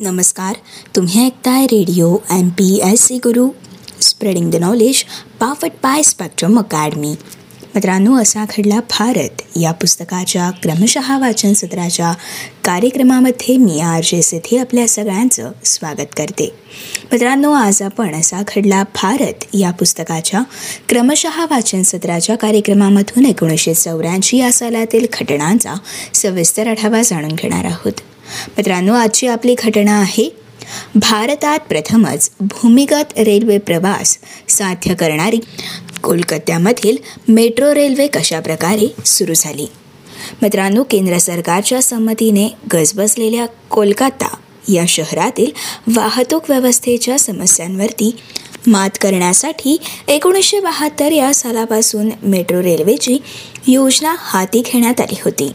नमस्कार तुम्ही ऐकताय radio M P S C Guru. Spreading the knowledge powered by Spectrum Academy मित्रांनो असा घडला भारत. या पुस्तकाच्या क्रमशः वाचन सत्राच्या कार्यक्रमामध्ये मी आर जे सिद्धी आपल्या सगळ्यांचं स्वागत करते. मित्रांनो आज आपण असा घडला भारत. या पुस्तकाच्या क्रमशः वाचन सत्राच्या कार्यक्रमामधून एकोणीसशे चौऱ्याऐंशी या सालातील घटनांचा सविस्तर आढावा जाणून घेणार आहोत. मित्रांनो आजची आपली घटना आहे भारतात प्रथमच भूमिगत रेल्वे प्रवास साध्य करणारी कोलकात्यामधील मेट्रो रेल्वे कशाप्रकारे सुरू झाली? मित्रांनो केंद्र सरकारच्या संमतीने गजबजलेल्या कोलकाता या शहरातील वाहतूक व्यवस्थेच्या समस्यांवरती मात करण्यासाठी एकोणीसशे बहात्तर या सालापासून मेट्रो रेल्वेची योजना हाती घेण्यात आली होती.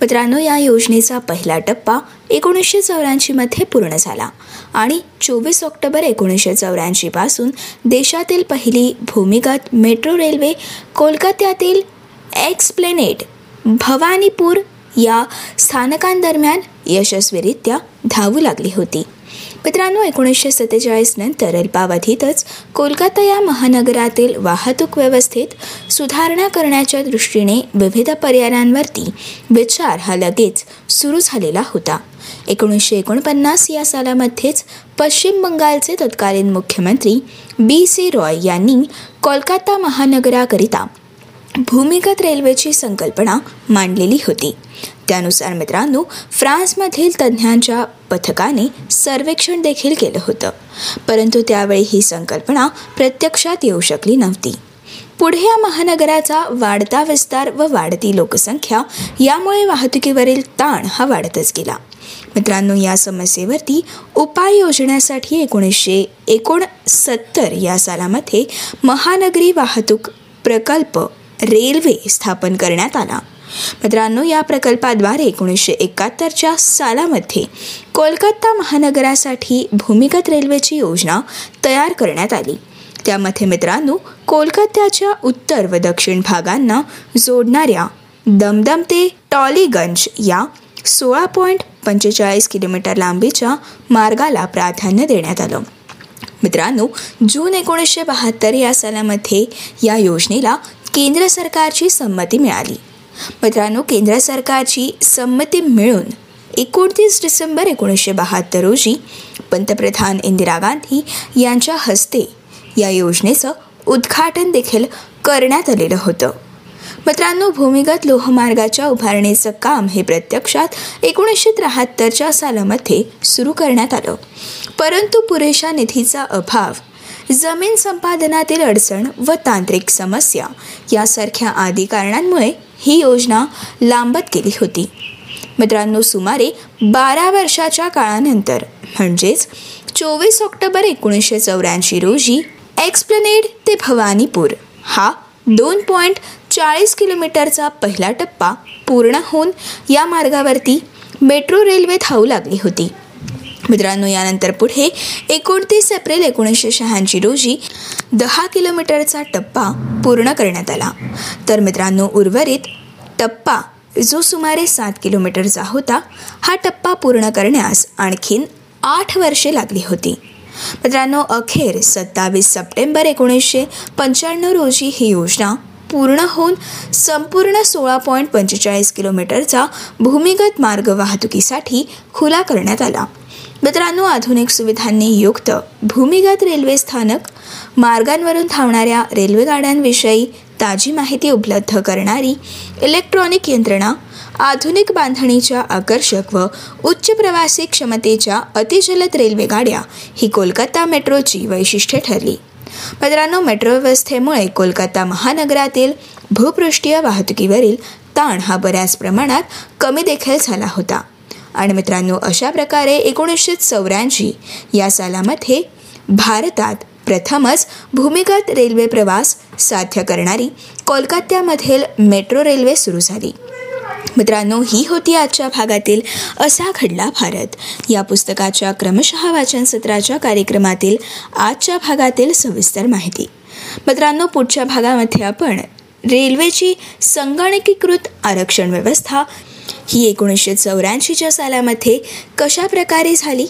मित्रांनो या योजनेचा पहिला टप्पा एकोणीसशे चौऱ्याऐंशीमध्ये पूर्ण झाला आणि चोवीस ऑक्टोबर एकोणीसशे चौऱ्याऐंशीपासून देशातील पहिली भूमिगत मेट्रो रेल्वे कोलकात्यातील एक्सप्लेनेट भवानीपूर या स्थानकांदरम्यान यशस्वीरित्या धावू लागली होती. मित्रांनो एकोणीसशे सत्तेचाळीस नंतर अल्पावधीतच कोलकाता या महानगरातील वाहतूक व्यवस्थेत सुधारणा करण्याच्या दृष्टीने विविध पर्यायांवरती विचार हा लगेच सुरू झालेला होता. एकोणीसशे एकोणपन्नास या सालामध्येच पश्चिम बंगालचे तत्कालीन मुख्यमंत्री बी सी रॉय यांनी कोलकाता महानगराकरिता भूमिगत रेल्वेची संकल्पना मांडलेली होती. त्यानुसार मित्रांनो फ्रान्समधील तज्ज्ञांच्या पथकाने सर्वेक्षण देखील केलं होतं. परंतु त्यावेळी ही संकल्पना प्रत्यक्षात येऊ शकली नव्हती. पुढे या महानगराचा वाढता विस्तार व वाढती लोकसंख्या यामुळे वाहतुकीवरील ताण हा वाढतच गेला. मित्रांनो या समस्येवरती उपाय योजण्यासाठी एकोणीसशे एकोणसत्तर या सालामध्ये महानगरी वाहतूक प्रकल्प रेल्वे स्थापन करण्यात आला. मित्रांनो या प्रकल्पाद्वारे एकोणीसशे एकाहत्तरच्या सालामध्ये कोलकाता महानगरासाठी भूमिगत रेल्वेची योजना तयार करण्यात आली. त्यामध्ये मित्रांनो कोलकात्याच्या उत्तर व दक्षिण भागांना जोडणाऱ्या दमदम ते टॉलीगंज या सोळा पॉईंट पंचेचाळीस किलोमीटर लांबीच्या मार्गाला प्राधान्य देण्यात आलं. मित्रांनो जून एकोणीसशे बहात्तर या सालामध्ये या योजनेला केंद्र सरकारची संमती मिळाली. मित्रांनो केंद्र सरकारची संमती मिळून एकोणतीस डिसेंबर एकोणीसशे बहात्तर रोजी पंतप्रधान इंदिरा गांधी यांच्या हस्ते या योजनेचं उद्घाटन देखील करण्यात आलेलं होतं. मित्रांनो भूमिगत लोहमार्गाच्या उभारणीचं काम हे प्रत्यक्षात एकोणीसशे त्र्याहत्तरच्या सालामध्ये सुरू करण्यात आलं. परंतु पुरेशा निधीचा अभाव जमीन संपादनातील अडचण व तांत्रिक समस्या यासारख्या आदी कारणांमुळे ही योजना लांबत गेली होती. मित्रांनो सुमारे बारा वर्षाच्या काळानंतर म्हणजेच चोवीस ऑक्टोबर एकोणीसशे चौऱ्याऐंशी रोजी एक्सप्लेनेड ते भवानीपूर हा दोन पॉईंट चाळीस किलोमीटरचा पहिला टप्पा पूर्ण होऊन या मार्गावरती मेट्रो रेल्वे धावू लागली होती. मित्रांनो यानंतर पुढे एकोणतीस एप्रिल एकोणीसशे शहाऐंशी रोजी दहा किलोमीटरचा टप्पा पूर्ण करण्यात आला. तर मित्रांनो उर्वरित टप्पा जो सुमारे सात किलोमीटरचा होता हा टप्पा पूर्ण करण्यास आणखीन आठ वर्षे लागली होती. मित्रांनो अखेर सत्तावीस सप्टेंबर एकोणीसशे पंच्याण्णव रोजी ही योजना पूर्ण होऊन संपूर्ण सोळा पॉईंट पंचेचाळीस किलोमीटरचा भूमिगत मार्ग वाहतुकीसाठी खुला करण्यात आला. मित्रांनो आधुनिक सुविधांनी युक्त भूमिगत रेल्वे स्थानक मार्गांवरून धावणाऱ्या रेल्वेगाड्यांविषयी ताजी माहिती उपलब्ध करणारी इलेक्ट्रॉनिक यंत्रणा आधुनिक बांधणीच्या आकर्षक व उच्च प्रवासी क्षमतेच्या अतिजलद रेल्वेगाड्या ही कोलकाता मेट्रोची वैशिष्ट्ये ठरली. मित्रांनो मेट्रो व्यवस्थेमुळे कोलकाता महानगरातील भूपृष्ठीय वाहतुकीवरील ताण हा बऱ्याच प्रमाणात कमी देखील झाला होता. आणि मित्रांनो अशा प्रकारे एकोणीसशे चौऱ्याऐंशी या सालामध्ये भारतात प्रथमच भूमिगत रेल्वे प्रवास साध्य करणारी कोलकात्यामधील मेट्रो रेल्वे सुरू झाली. मित्रांनो ही होती आजच्या भागातील असा घडला भारत. या पुस्तकाच्या क्रमशः वाचन सत्राच्या कार्यक्रमातील आजच्या भागातील सविस्तर माहिती. मित्रांनो पुढच्या भागामध्ये आपण रेल्वेची संगणकीकृत आरक्षण व्यवस्था ही एकोणीसशे चौऱ्याऐंशीच्या सालामध्ये कशा प्रकारे झाली?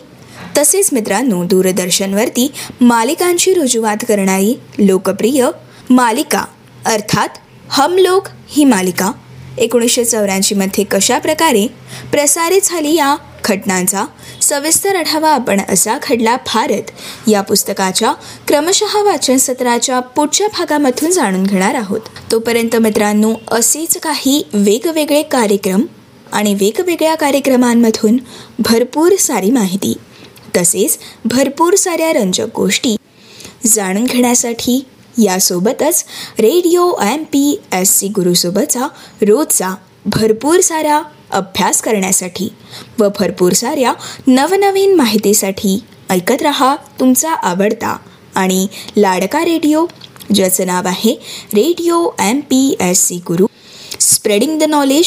तसेच मित्रांनो दूरदर्शनवरती मालिकांची रुजुवात करणारी लोकप्रिय मालिका अर्थात हम लोक ही मालिका एकोणीसशे चौऱ्याऐंशीमध्ये कशा प्रकारे प्रसारित झाली या घटनांचा सविस्तर आढावा आपण असा घडला भारत या पुस्तकाच्या क्रमशः वाचन सत्राच्या पुढच्या भागामधून जाणून घेणार आहोत. तोपर्यंत मित्रांनो असेच काही वेगवेगळे कार्यक्रम आणि वेगवेगळ्या कार्यक्रमांमधून भरपूर सारी माहिती तसेच भरपूर साऱ्या रंजक गोष्टी जाणून घेण्यासाठी यासोबतच radio M P S C गुरुसोबतचा रोजचा भरपूर सारा अभ्यास करण्यासाठी व भरपूर साऱ्या नवनवीन माहितीसाठी ऐकत रहा तुमचा आवडता आणि लाडका रेडिओ ज्याचं नाव आहे radio M P S C Guru. Spreading the knowledge